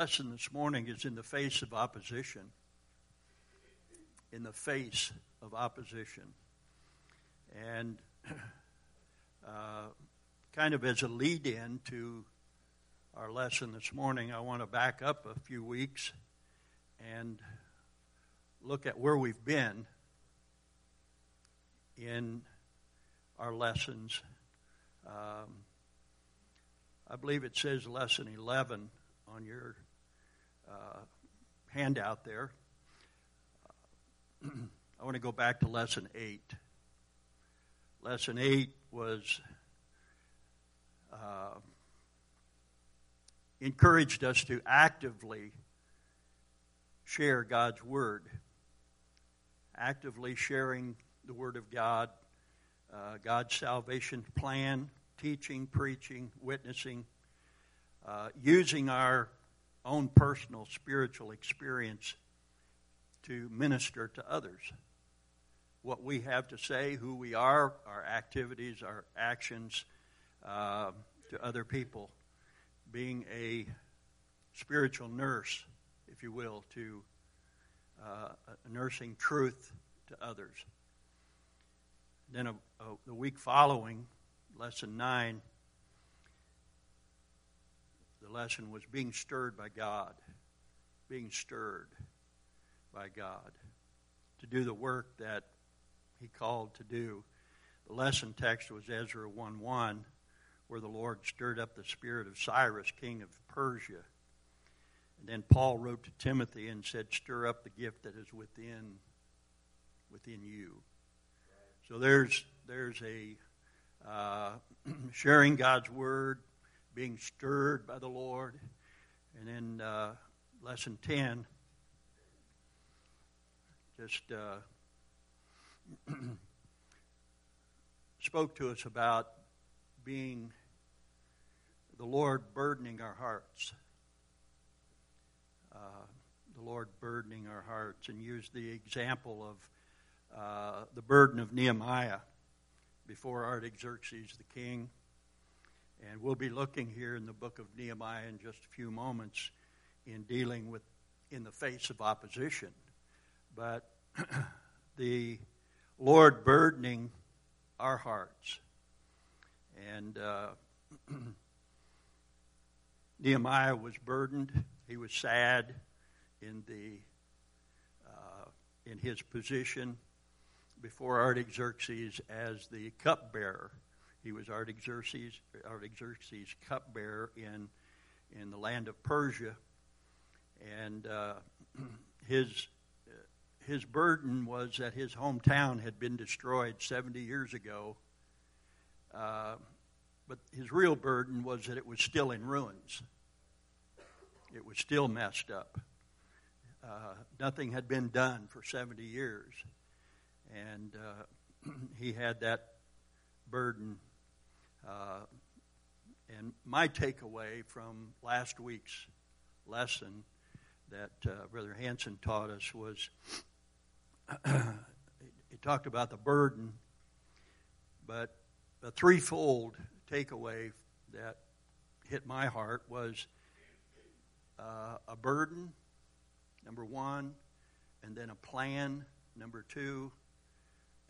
lesson this morning is in the face of opposition. In the face of opposition. And uh, kind of as a lead in to our lesson this morning, I want to back up a few weeks and look at where we've been in our lessons. Um, I believe it says lesson 11 on your uh, handout there. I want to go back to lesson 8. Lesson 8 was uh, encouraged us to actively share God's Word, actively sharing the Word of God, uh, God's salvation plan, teaching, preaching, witnessing, uh, using our own personal spiritual experience to minister to others. What we have to say, who we are, our activities, our actions uh, to other people, being a spiritual nurse, if you will, to uh, nursing truth to others. Then a, a, the week following, lesson 9, the lesson was being stirred by God. Being stirred by God to do the work that He called to do. The lesson text was Ezra 1 1, where the Lord stirred up the spirit of Cyrus, king of Persia. And then Paul wrote to Timothy and said, Stir up the gift that is within within you. So there's there's a uh, sharing God's word, being stirred by the Lord, and then uh, lesson ten just uh, spoke to us about being the Lord burdening our hearts. Uh, the Lord burdening our hearts, and used the example of uh, the burden of Nehemiah before Artaxerxes the king. And we'll be looking here in the book of Nehemiah in just a few moments in dealing with in the face of opposition. But the Lord burdening our hearts. And uh, Nehemiah was burdened. He was sad in the uh, in his position before Artaxerxes as the cupbearer. He was Artaxerxes, Artaxerxes cupbearer in in the land of Persia, and uh, his his burden was that his hometown had been destroyed 70 years ago. Uh, but his real burden was that it was still in ruins. It was still messed up. Uh, nothing had been done for 70 years and uh, he had that burden. Uh, and my takeaway from last week's lesson that uh, Brother Hanson taught us was he talked about the burden, but the threefold takeaway that hit my heart was uh, a burden, number one, and then a plan, number two,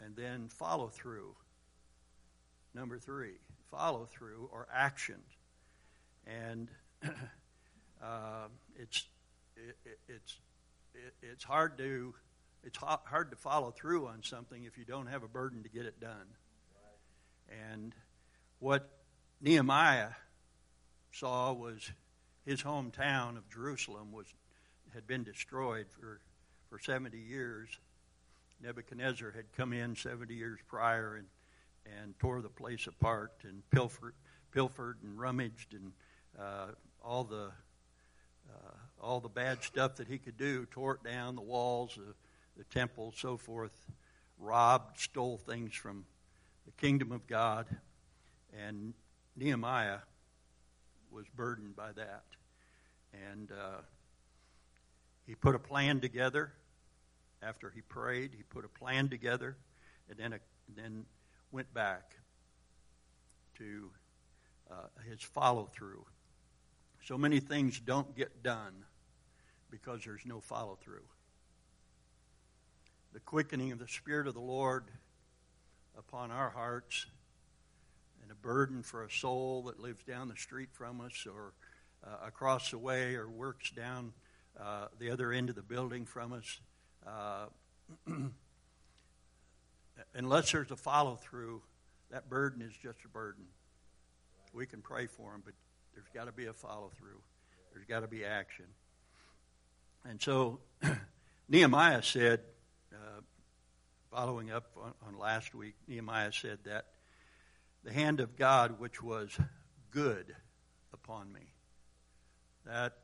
and then follow through. Number three, follow through or action. And uh, it's it, it, it's it, it's hard to it's hard to follow through on something if you don't have a burden to get it done. And what Nehemiah saw was his hometown of Jerusalem was had been destroyed for for 70 years Nebuchadnezzar had come in 70 years prior and, and tore the place apart and pilfered, pilfered and rummaged and uh, all the uh, all the bad stuff that he could do, tore it down, the walls, the, the temple, so forth, robbed, stole things from the kingdom of God, and Nehemiah was burdened by that, and uh, he put a plan together. After he prayed, he put a plan together, and then, a, then went back to uh, his follow through. So many things don't get done because there's no follow through. The quickening of the Spirit of the Lord upon our hearts and a burden for a soul that lives down the street from us or uh, across the way or works down uh, the other end of the building from us. Unless there's a follow through, that burden is just a burden. We can pray for them, but there's got to be a follow through. There's got to be action. And so Nehemiah said, uh, following up on, on last week, Nehemiah said that the hand of God, which was good upon me, that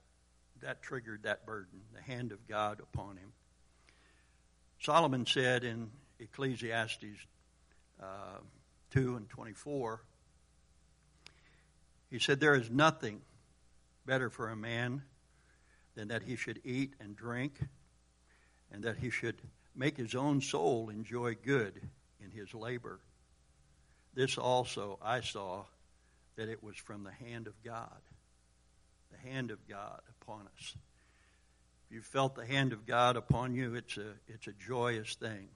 that triggered that burden, the hand of God upon him. Solomon said in Ecclesiastes uh, 2 and 24, he said, There is nothing better for a man than that he should eat and drink, and that he should make his own soul enjoy good in his labor. This also I saw that it was from the hand of God. The hand of God upon us. If you felt the hand of God upon you, it's a, it's a joyous thing.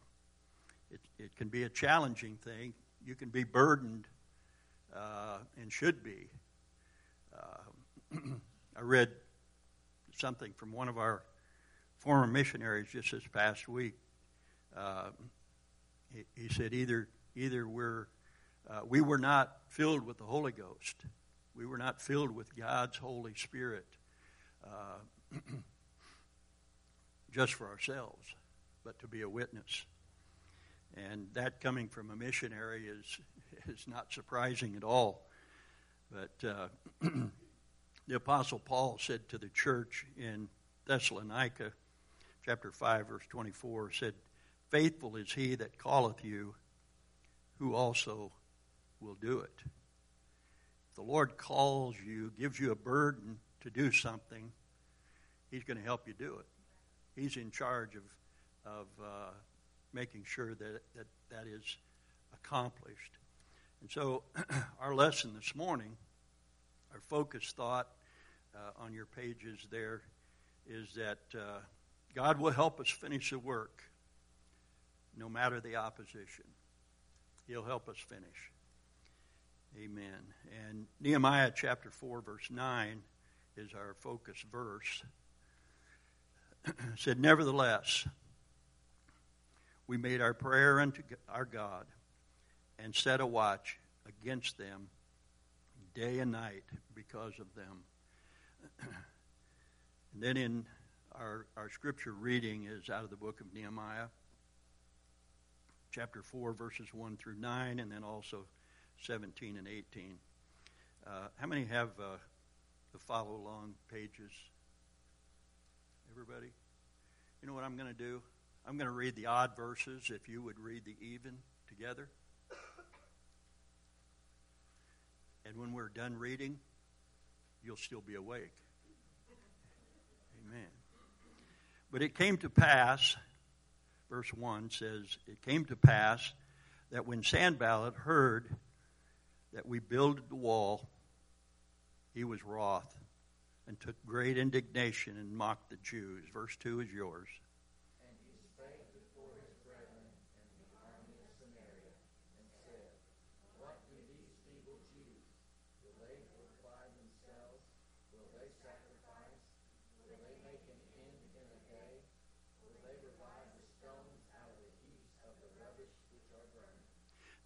It, it can be a challenging thing. You can be burdened uh, and should be. Uh, I read something from one of our former missionaries just this past week. Uh, he, he, said either either we're uh, we were not filled with the Holy Ghost, we were not filled with God's Holy Spirit, uh, just for ourselves, but to be a witness. And that coming from a missionary is is not surprising at all. But uh, the Apostle Paul said to the church in Thessalonica, chapter 5, verse 24, said, Faithful is he that calleth you, who also will do it. If the Lord calls you, gives you a burden to do something, He's going to help you do it. He's in charge of, of uh, making sure that, that that is accomplished. And so, our lesson this morning, our focus thought uh, on your pages there, is that uh, God will help us finish the work no matter the opposition. He'll help us finish. Amen. And Nehemiah chapter 4, verse 9 is our focus verse. said, Nevertheless, we made our prayer unto our God and set a watch against them day and night because of them. and then in our, our scripture reading is out of the book of Nehemiah, chapter 4, verses 1 through 9, and then also 17 and 18. Uh, how many have uh, the follow along pages? Everybody? You know what I'm going to do? I'm going to read the odd verses if you would read the even together. And when we're done reading, you'll still be awake. Amen. But it came to pass, verse 1 says, It came to pass that when Sanballat heard that we builded the wall, he was wroth and took great indignation and mocked the Jews. Verse 2 is yours.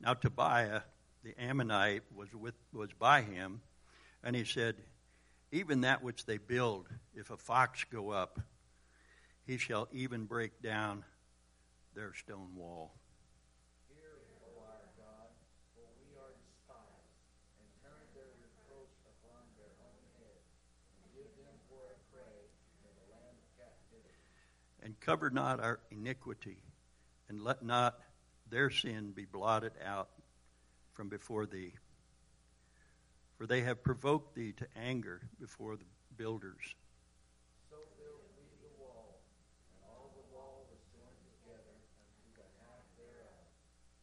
Now Tobiah the Ammonite was with was by him, and he said, Even that which they build, if a fox go up, he shall even break down their stone wall. and cover not our iniquity, and let not their sin be blotted out from before thee. For they have provoked thee to anger before the builders. So built we the wall, and all the wall was joined together unto the half thereof,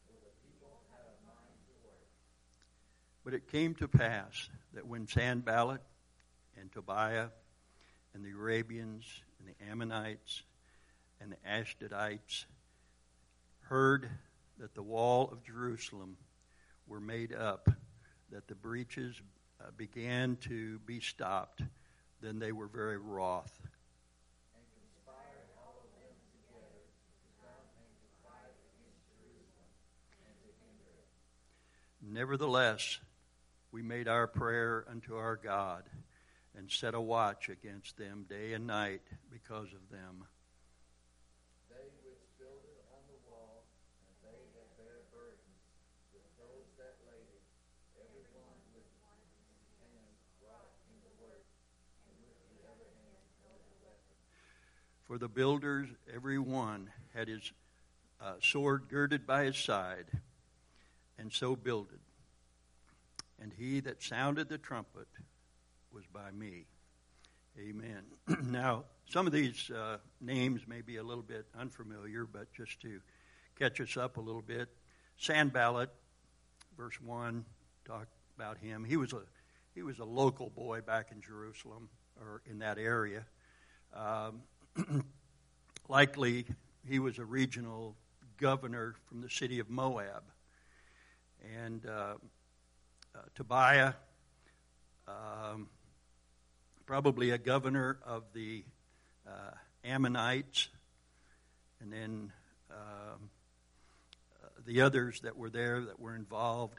for the people had a mind to work. But it came to pass that when Sanballat and Tobiah and the Arabians and the Ammonites and the Ashdodites heard that the wall of Jerusalem were made up, that the breaches uh, began to be stopped, then they were very wroth. and conspired all of them to come and to fight against Jerusalem and to hinder it. Nevertheless, we made our prayer unto our God and set a watch against them day and night because of them. They which builded on the wall, and they that bear burdens, with those that laid it, every one with his hand wrought in the work, and with the other hand held a weapon. For the builders, every one had his uh, sword girded by his side, and so builded. And he that sounded the trumpet was by me. Amen. now, some of these uh, names may be a little bit unfamiliar, but just to catch us up a little bit, Sanballat, verse one, talk about him. He was a he was a local boy back in Jerusalem or in that area. Um, likely, he was a regional governor from the city of Moab, and uh, uh, Tobiah. Um, probably a governor of the uh, Ammonites, and then um, uh, the others that were there that were involved.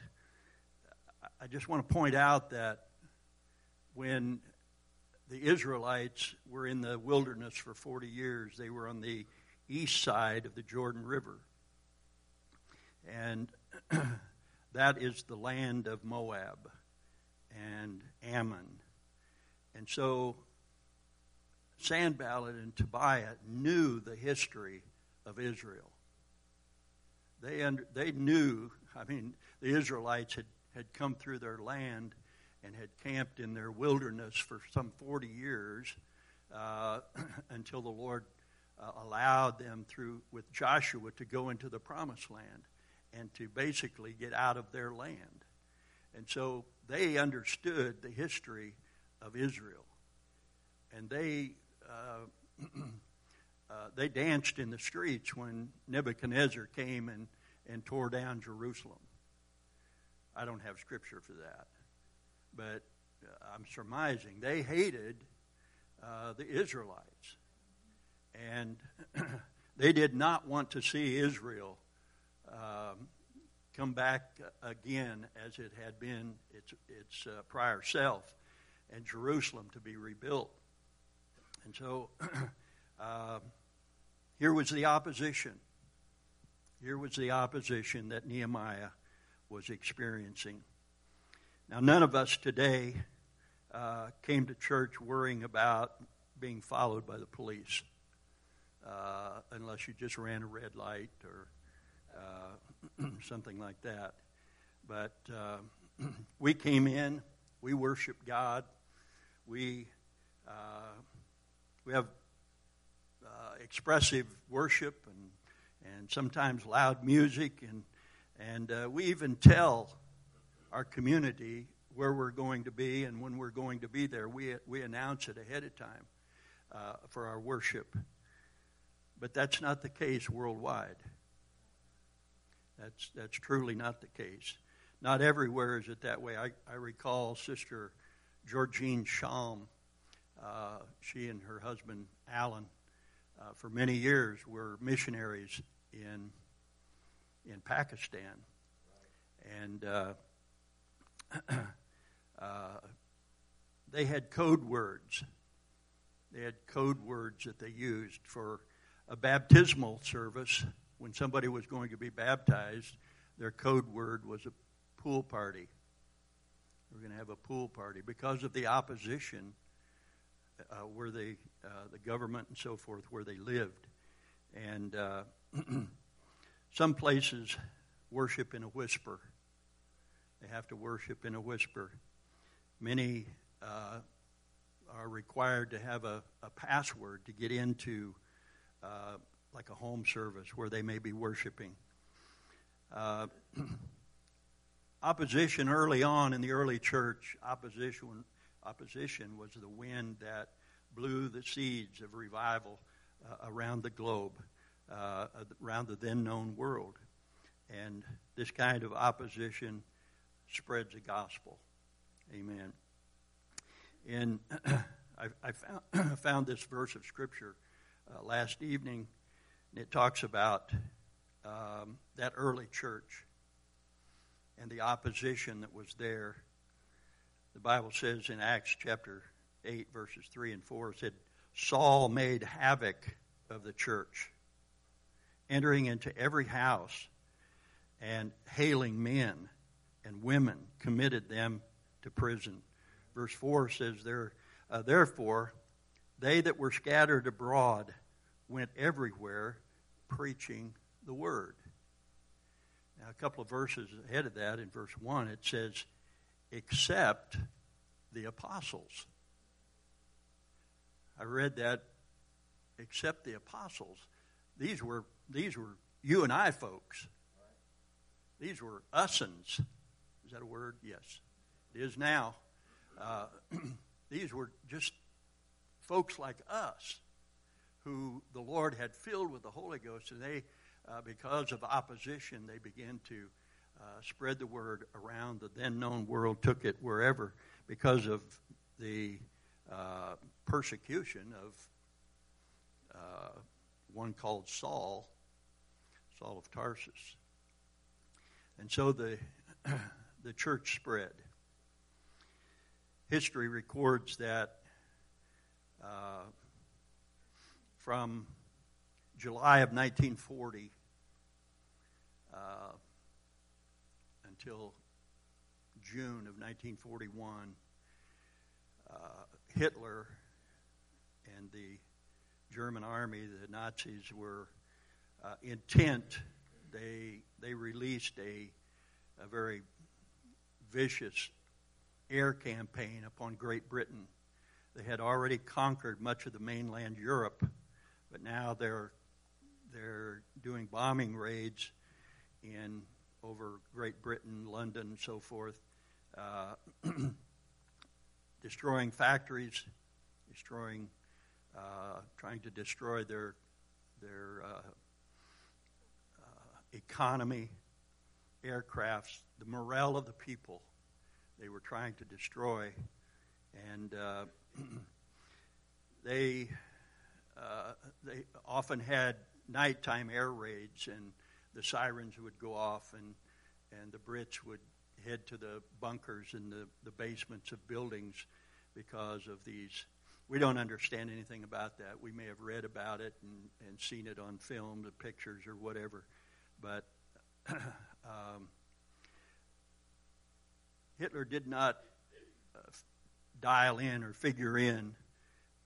I just want to point out that when the Israelites were in the wilderness for 40 years, they were on the east side of the Jordan River. And that is the land of Moab and Ammon and so Sanballat and Tobiah knew the history of Israel. They, under, they knew, I mean, the Israelites had, had come through their land and had camped in their wilderness for some 40 years uh, until the Lord uh, allowed them through with Joshua to go into the promised land and to basically get out of their land. And so they understood the history of Israel. And they, uh, uh, they danced in the streets when Nebuchadnezzar came and, and tore down Jerusalem. I don't have scripture for that. But uh, I'm surmising they hated uh, the Israelites. And they did not want to see Israel um, come back again as it had been its, its uh, prior self and Jerusalem to be rebuilt. And so uh, here was the opposition. Here was the opposition that Nehemiah was experiencing. Now, none of us today uh, came to church worrying about being followed by the police, uh, unless you just ran a red light or uh, something like that. But uh, we came in, we worshiped God, we uh, we have uh, expressive worship and and sometimes loud music and and we even tell our community where we're going to be and when we're going to be there. We we announce it ahead of time uh, for our worship. But that's not the case worldwide. That's that's truly not the case. Not everywhere is it that way. I, I recall Sister Georgine Shalm. Uh, she and her husband Alan, uh, for many years, were missionaries in in Pakistan, and uh, they had code words. They had code words that they used for a baptismal service. When somebody was going to be baptized, their code word was a pool party. We're going to have a pool party because of the opposition uh, where they, uh, the government and so forth, where they lived. And uh, some places worship in a whisper. They have to worship in a whisper. Many uh, are required to have a, a, password to get into uh, like a home service where they may be worshiping. Uh, opposition early on in the early church, opposition opposition was the wind that blew the seeds of revival uh, around the globe, uh, around the then known world. And this kind of opposition spreads the gospel. Amen. And I, I found, found this verse of Scripture uh, last evening, and it talks about um, that early church and the opposition that was there. The Bible says in Acts chapter 8, verses 3 and 4, it said, Saul made havoc of the church, entering into every house and hailing men and women, committed them to prison. Verse 4 says, there, uh, Therefore, they that were scattered abroad went everywhere preaching the word. Now, a couple of verses ahead of that, in verse 1, it says, except the apostles. I read that, except the apostles. These were, these were you and I folks. These were usins. That a word? Yes. It is now. Uh, these were just folks like us who the Lord had filled with the Holy Ghost, and they uh, because of opposition, they began to uh, spread the word around the then known world, took it wherever because of the uh, persecution of uh, one called Saul, Saul of Tarsus. And so the, the church spread. History records that uh, from July of 1940 uh, until June of 1941, uh, Hitler and the German army, the Nazis, were uh, intent. They they released a a very vicious air campaign upon Great Britain. They had already conquered much of the mainland Europe, but now they're they're doing bombing raids in over Great Britain, London, and so forth, uh, destroying factories, destroying, uh, trying to destroy their their uh, uh economy, aircrafts, the morale of the people. They were trying to destroy, and uh, they uh, they often had nighttime air raids, and the sirens would go off, and and the Brits would head to the bunkers in the, the basements of buildings because of these. We don't understand anything about that. We may have read about it and, and seen it on film, the pictures, or whatever. But um, Hitler did not uh, dial in or figure in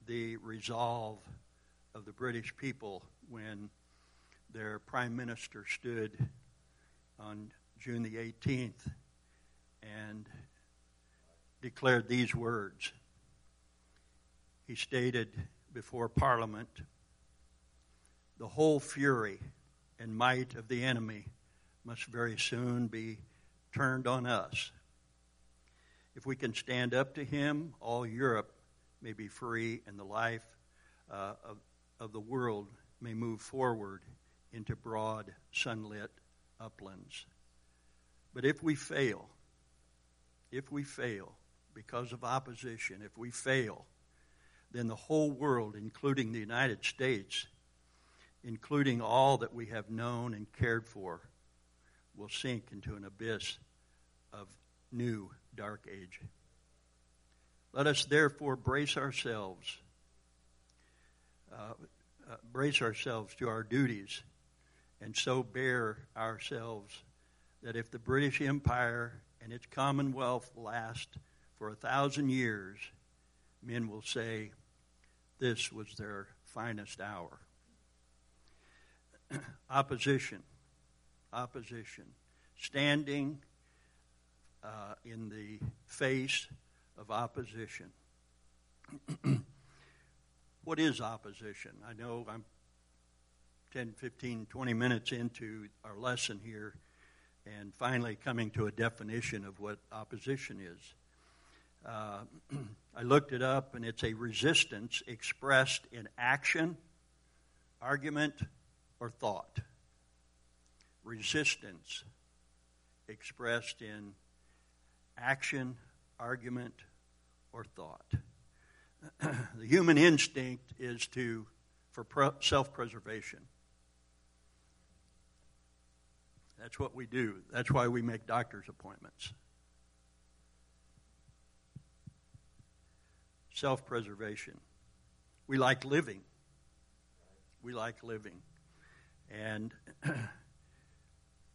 the resolve of the British people when their prime minister stood on June the 18th and declared these words. He stated before Parliament the whole fury and might of the enemy must very soon be turned on us. If we can stand up to him, all Europe may be free and the life uh, of of the world may move forward into broad, sunlit uplands. But if we fail, if we fail because of opposition, if we fail, then the whole world, including the United States, including all that we have known and cared for, will sink into an abyss of new dark age. Let us therefore brace ourselves uh, uh, brace ourselves to our duties and so bear ourselves that if the British Empire and its Commonwealth last for a thousand years, men will say this was their finest hour. opposition, opposition, standing uh, in the face of opposition. what is opposition? I know I'm 10, 15, 20 minutes into our lesson here and finally coming to a definition of what opposition is. Uh, I looked it up, and it's a resistance expressed in action, argument, or thought. Resistance expressed in action, argument, or thought. the human instinct is to for self-preservation. That's what we do. That's why we make doctor's appointments. Self preservation. We like living. We like living. And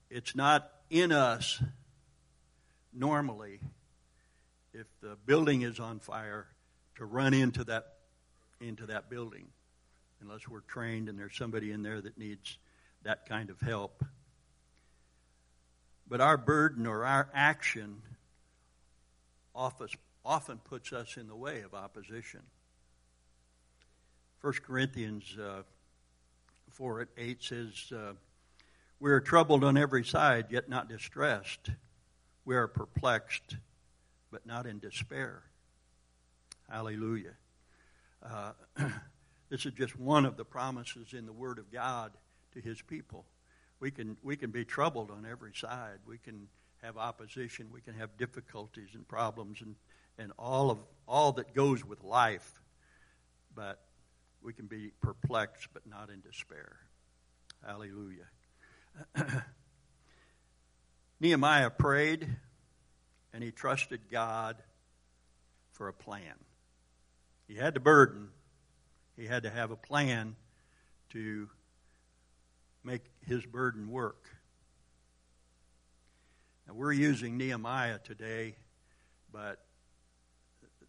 it's not in us normally, if the building is on fire, to run into that, into that building unless we're trained and there's somebody in there that needs that kind of help. But our burden or our action often, puts us in the way of opposition. 1 Corinthians uh, 4 at 8 says, uh, We are troubled on every side, yet not distressed. We are perplexed, but not in despair. Hallelujah. Uh, this is just one of the promises in the Word of God to His people we can we can be troubled on every side. We can have opposition. We can have difficulties and problems and, and all of all that goes with life. But we can be perplexed but not in despair. Hallelujah. Nehemiah prayed and he trusted God for a plan. He had the burden, he had to have a plan to make his burden work. Now, we're using Nehemiah today, but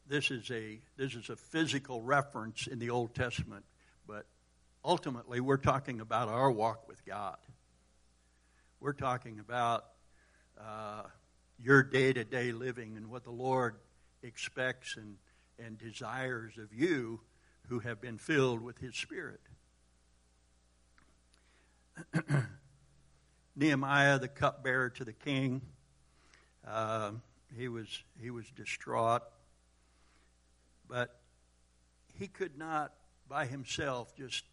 this is a this is a physical reference in the Old Testament, but ultimately we're talking about our walk with God. We're talking about uh, your day to day living and what the Lord expects and, and desires of you who have been filled with His Spirit. Nehemiah, the cupbearer to the king, uh, he was he was distraught, but he could not by himself just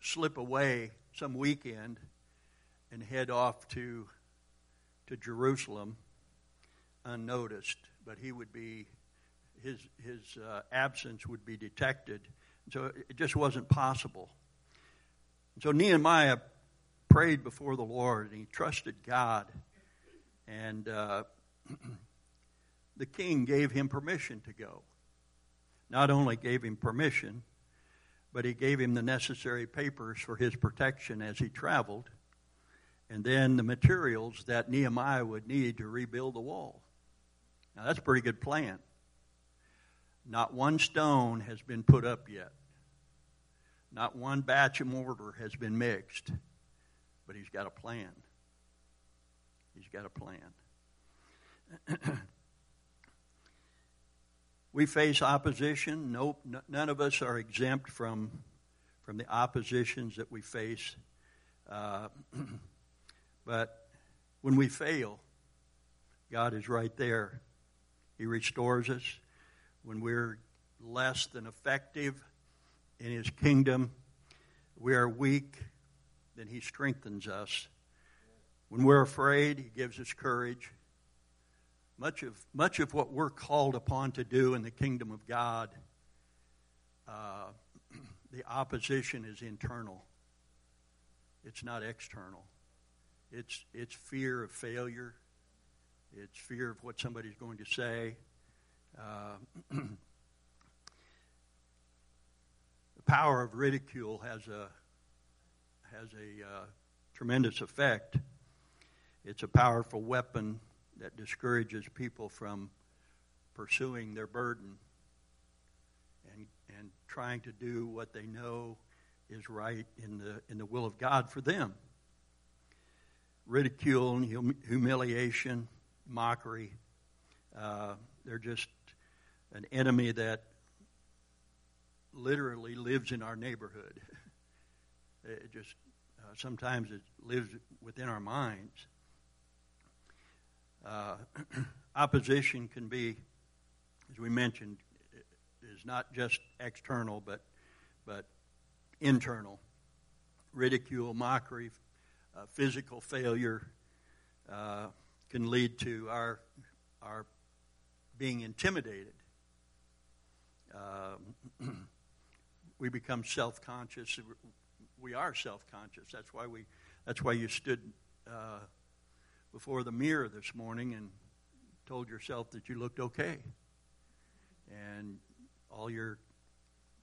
slip away some weekend and head off to to Jerusalem unnoticed. But he would be his his uh, absence would be detected, so it just wasn't possible. So Nehemiah prayed before the Lord and he trusted God. And uh, the king gave him permission to go. Not only gave him permission, but he gave him the necessary papers for his protection as he traveled, and then the materials that Nehemiah would need to rebuild the wall. Now, that's a pretty good plan. Not one stone has been put up yet. Not one batch of mortar has been mixed but he's got a plan. He's got a plan. we face opposition. Nope, none of us are exempt from, from the oppositions that we face. Uh, but when we fail, God is right there. He restores us. When we're less than effective in His kingdom, we are weak then He strengthens us. When we're afraid, He gives us courage. Much of, much of what we're called upon to do in the kingdom of God, uh, the opposition is internal. It's not external. It's, it's fear of failure. It's fear of what somebody's going to say. Uh, the power of ridicule has a has a uh, tremendous effect. It's a powerful weapon that discourages people from pursuing their burden and, and trying to do what they know is right in the, in the will of God for them. Ridicule and hum- humiliation, mockery, uh, they're just an enemy that literally lives in our neighborhood. It just uh, sometimes it lives within our minds. Uh, opposition can be as we mentioned, is not just external, but but internal. Ridicule, mockery, uh, physical failure uh, can lead to our our being intimidated. Um, we become self-conscious. We are self-conscious. That's why we. That's why you stood uh, before the mirror this morning and told yourself that you looked okay, and all your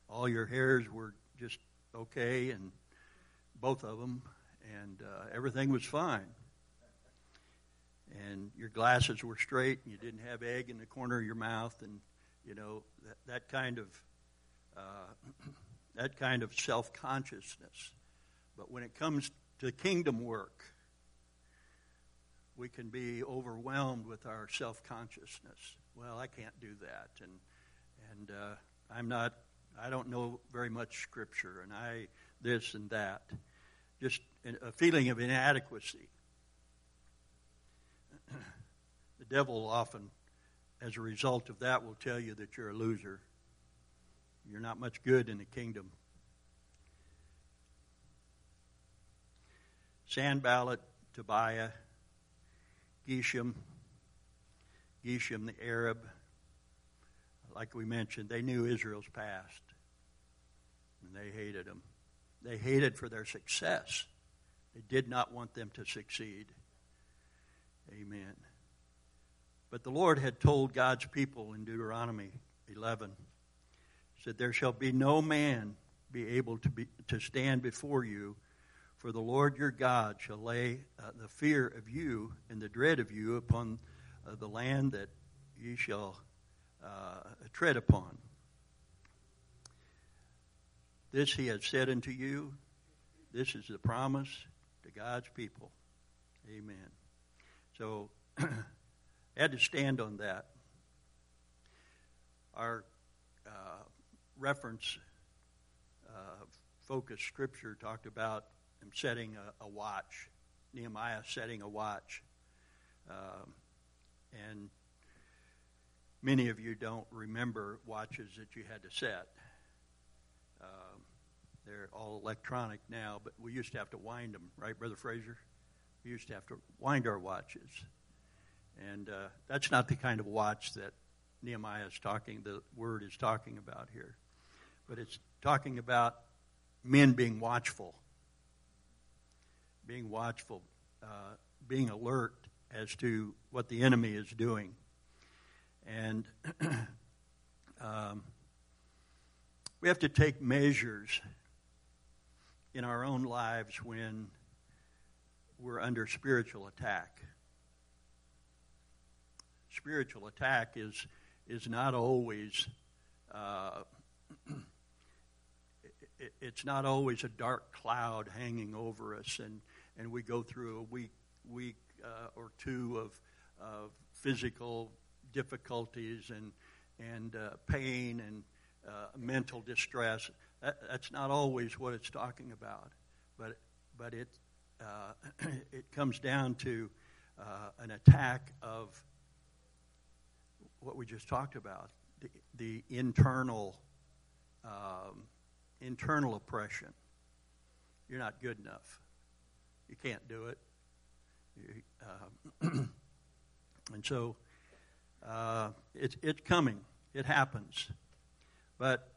all your hairs were just okay, and both of them, and uh, everything was fine. And your glasses were straight, and you didn't have egg in the corner of your mouth, and you know that, that kind of uh, that kind of self consciousness. But when it comes to kingdom work, we can be overwhelmed with our self consciousness. Well, I can't do that, and and uh, I'm not. I don't know very much scripture, and I this and that. Just a feeling of inadequacy. the devil often, as a result of that, will tell you that you're a loser. You're not much good in the kingdom. Sanballat, Tobiah, Geshem, Geshem the Arab, like we mentioned, they knew Israel's past. And they hated them. They hated for their success. They did not want them to succeed. Amen. But the Lord had told God's people in Deuteronomy 11, said, There shall be no man be able to, be, to stand before you for the Lord your God shall lay uh, the fear of you and the dread of you upon uh, the land that ye shall uh, tread upon. This he has said unto you. This is the promise to God's people. Amen. So, I had to stand on that. Our uh, reference uh, focus scripture talked about am setting a, a watch. Nehemiah setting a watch. Um, and many of you don't remember watches that you had to set. They're all electronic now, but we used to have to wind them, right, Brother Fraser? We used to have to wind our watches. And uh, that's not the kind of watch that Nehemiah is talking, the word is talking about here. But it's talking about men being watchful being watchful, uh, being alert as to what the enemy is doing. And um, we have to take measures in our own lives when we're under spiritual attack. Spiritual attack is is not always uh, it's not always a dark cloud hanging over us and and we go through a week, week uh, or two of, of physical difficulties and, and uh, pain and uh, mental distress. That, that's not always what it's talking about, but, but it, uh, it comes down to uh, an attack of what we just talked about the, the internal, um, internal oppression. You're not good enough you can't do it. You, uh, and so uh, it's, it's coming. It happens. But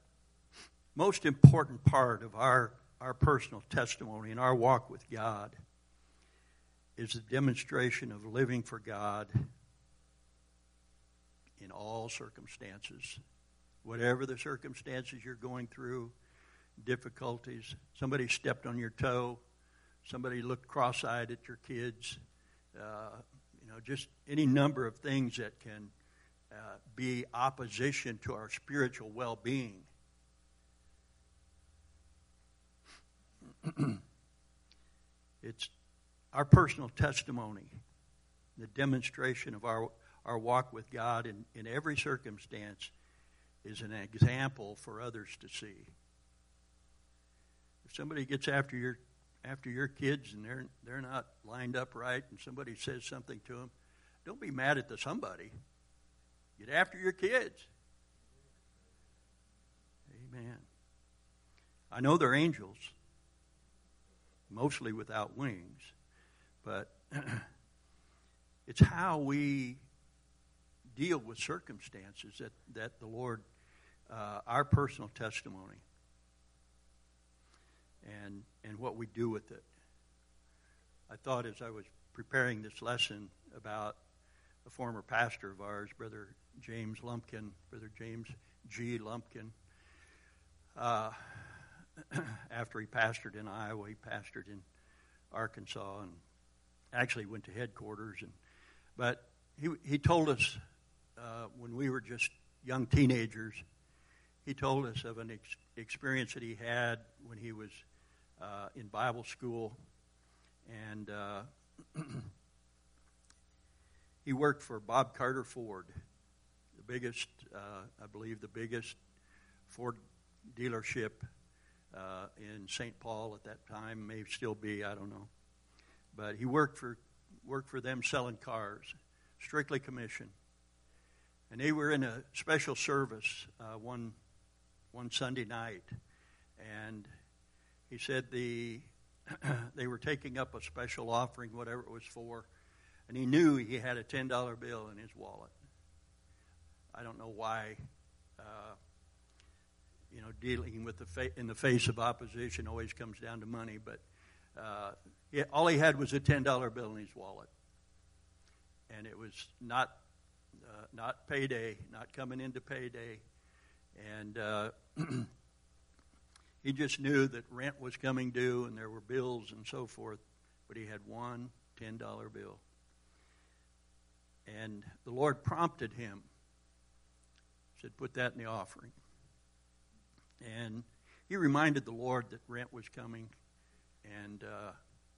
most important part of our, our personal testimony and our walk with God is the demonstration of living for God in all circumstances. Whatever the circumstances you're going through, difficulties, somebody stepped on your toe, somebody looked cross-eyed at your kids, uh, you know, just any number of things that can uh, be opposition to our spiritual well-being. it's our personal testimony, the demonstration of our, our walk with God in, in every circumstance is an example for others to see. If somebody gets after your after your kids and they're they're not lined up right and somebody says something to them, don't be mad at the somebody. Get after your kids. Amen. I know they're angels, mostly without wings, but it's how we deal with circumstances that, that the Lord, uh, our personal testimony, and, and what we do with it. I thought as I was preparing this lesson about a former pastor of ours, Brother James Lumpkin, Brother James G. Lumpkin. Uh, after he pastored in Iowa, he pastored in Arkansas and actually went to headquarters. And but he he told us uh, when we were just young teenagers, he told us of an ex- experience that he had when he was uh, in Bible school, and uh, he worked for Bob Carter Ford, the biggest, uh, I believe, the biggest Ford dealership uh, in St. Paul at that time. May still be, I don't know. But he worked for worked for them selling cars, strictly commission. And they were in a special service uh, one one Sunday night, and he said the they were taking up a special offering, whatever it was for, and he knew he had a ten dollar bill in his wallet. I don't know why. Uh, you know, dealing with the fa- in the face of opposition always comes down to money, but uh, he, all he had was a ten dollar bill in his wallet, and it was not uh, not payday, not coming into payday, and uh, he just knew that rent was coming due and there were bills and so forth, but he had one ten dollar bill, and the Lord prompted him, said, "Put that in the offering." And he reminded the Lord that rent was coming, and uh,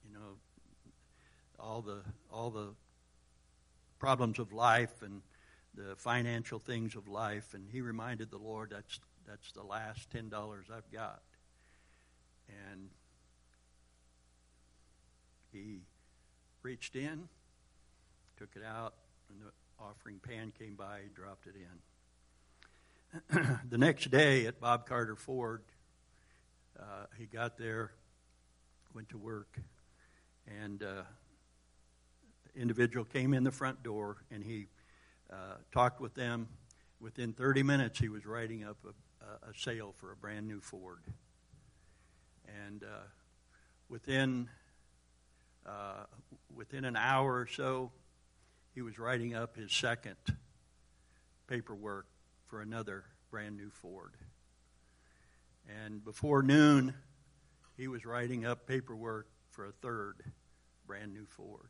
you know all the all the problems of life and the financial things of life. And he reminded the Lord that's that's the last ten dollars I've got, and he reached in, took it out, and the offering pan came by. He dropped it in. the next day at Bob Carter Ford, uh, he got there, went to work, and uh, individual came in the front door and he uh, talked with them. Within 30 minutes, he was writing up a, a sale for a brand new Ford. And uh, within uh, within an hour or so, he was writing up his second paperwork for another brand new Ford. And before noon, he was writing up paperwork for a third brand new Ford.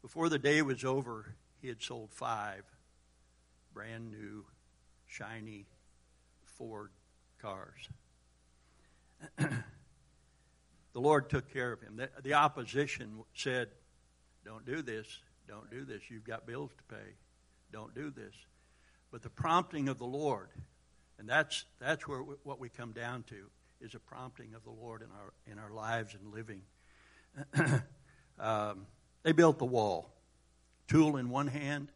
Before the day was over, he had sold five brand new, shiny Ford cars. the Lord took care of him. The, the opposition said, Don't do this. Don't do this. You've got bills to pay. Don't do this but the prompting of the Lord. And that's, that's where we, what we come down to is a prompting of the Lord in our, in our lives and living. um, they built the wall, tool in one hand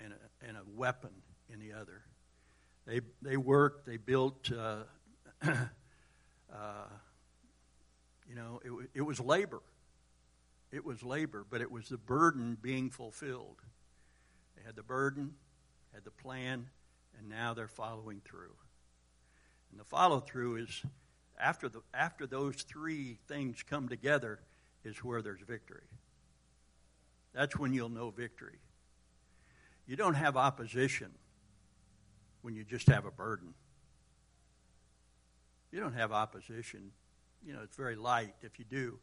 and a, and a weapon in the other. They, they worked, they built, uh, uh, you know, it, it was labor. It was labor, but it was the burden being fulfilled had the burden, had the plan, and now they're following through. And the follow through is after the after those three things come together is where there's victory. That's when you'll know victory. You don't have opposition when you just have a burden. You don't have opposition. You know, it's very light if you do.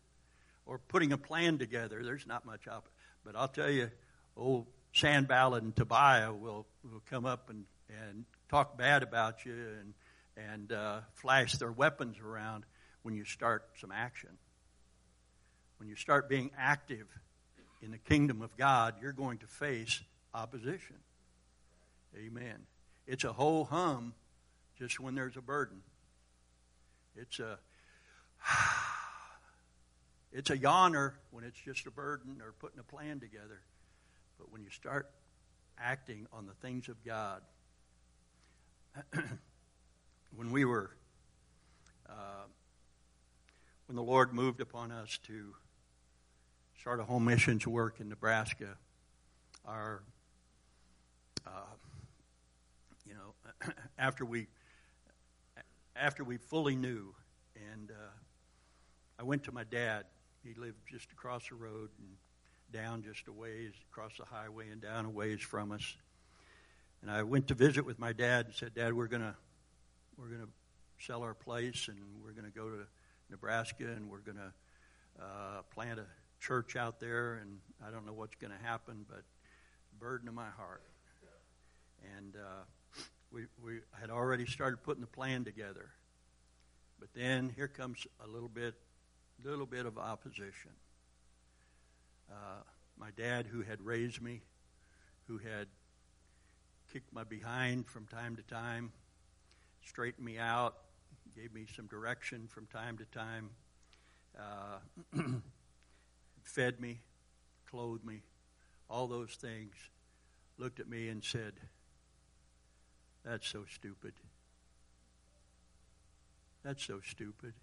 Or putting a plan together, there's not much opposition. But I'll tell you, old Sanballat and Tobiah will, will come up and, and talk bad about you and, and uh, flash their weapons around when you start some action. When you start being active in the kingdom of God, you're going to face opposition. Amen. It's a whole hum just when there's a burden. It's a it's a yawner when it's just a burden or putting a plan together. But when you start acting on the things of God, when we were, uh, when the Lord moved upon us to start a home missions work in Nebraska, our, uh, you know, after we, after we fully knew, and uh, I went to my dad. He lived just across the road and down just a ways, across the highway and down a ways from us. And I went to visit with my dad and said, Dad, we're gonna we're gonna sell our place and we're gonna go to Nebraska and we're gonna uh, plant a church out there and I don't know what's gonna happen, but burden of my heart. And uh, we we had already started putting the plan together. But then here comes a little bit little bit of opposition. Uh, my dad, who had raised me, who had kicked my behind from time to time, straightened me out, gave me some direction from time to time, uh, fed me, clothed me, all those things, looked at me and said, That's so stupid. That's so stupid.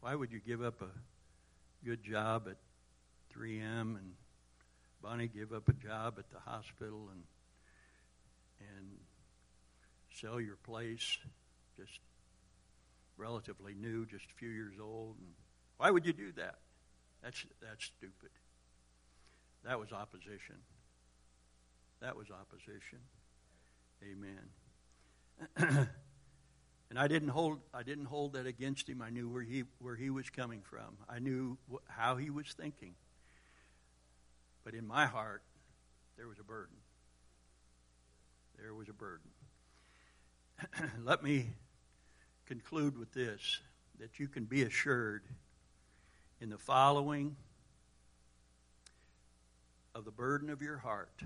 Why would you give up a good job at 3M and Bonnie give up a job at the hospital and and sell your place just relatively new, just a few years old. And why would you do that? That's that's stupid. That was opposition. That was opposition. Amen. and I didn't hold I didn't hold that against him. I knew where he where he was coming from. I knew wh- how he was thinking. But in my heart, there was a burden. There was a burden. Let me conclude with this that you can be assured in the following of the burden of your heart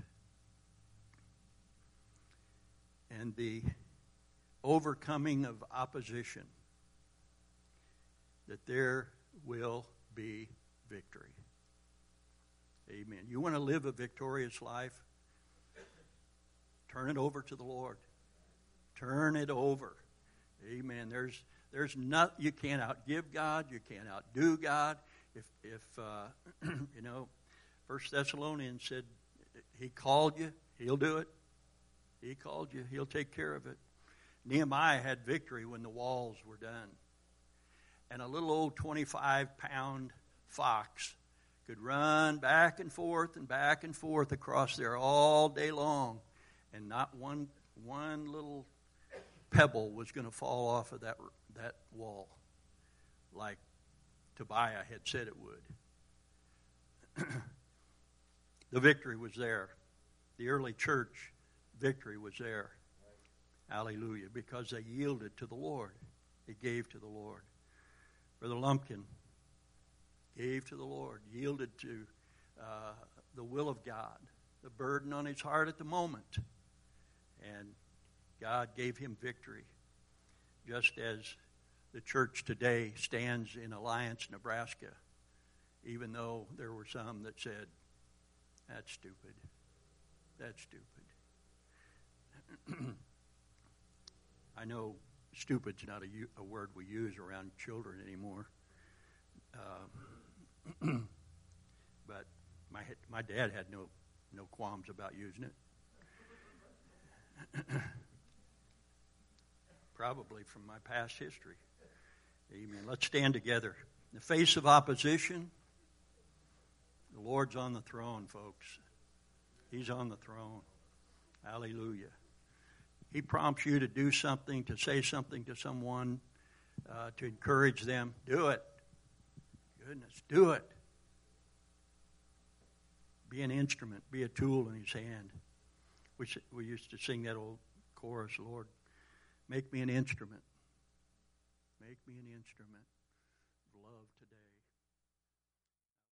and the overcoming of opposition that there will be victory. Amen. You want to live a victorious life? Turn it over to the Lord. Turn it over. Amen. There's there's not you can't outgive God. You can't outdo God. If if uh, you know, First Thessalonians said He called you, He'll do it. He called you, He'll take care of it. Nehemiah had victory when the walls were done, and a little old twenty-five pound fox could run back and forth and back and forth across there all day long, and not one one little pebble was going to fall off of that that wall, like Tobiah had said it would. the victory was there. The early church victory was there. Hallelujah. Because they yielded to the Lord. They gave to the Lord. Brother Lumpkin gave to the Lord, yielded to uh, the will of God, the burden on his heart at the moment. And God gave him victory, just as the church today stands in Alliance, Nebraska, even though there were some that said, that's stupid. That's stupid. I know stupid's not a, a, word we use around children anymore. Uh, but my my dad had no no qualms about using it. Probably from my past history. Amen. Let's stand together. In the face of opposition, the Lord's on the throne, folks. He's on the throne. Hallelujah. He prompts you to do something, to say something to someone, uh, to encourage them. Do it. Goodness, do it. Be an instrument, be a tool in his hand. We, we used to sing that old chorus, Lord, make me an instrument. Make me an instrument.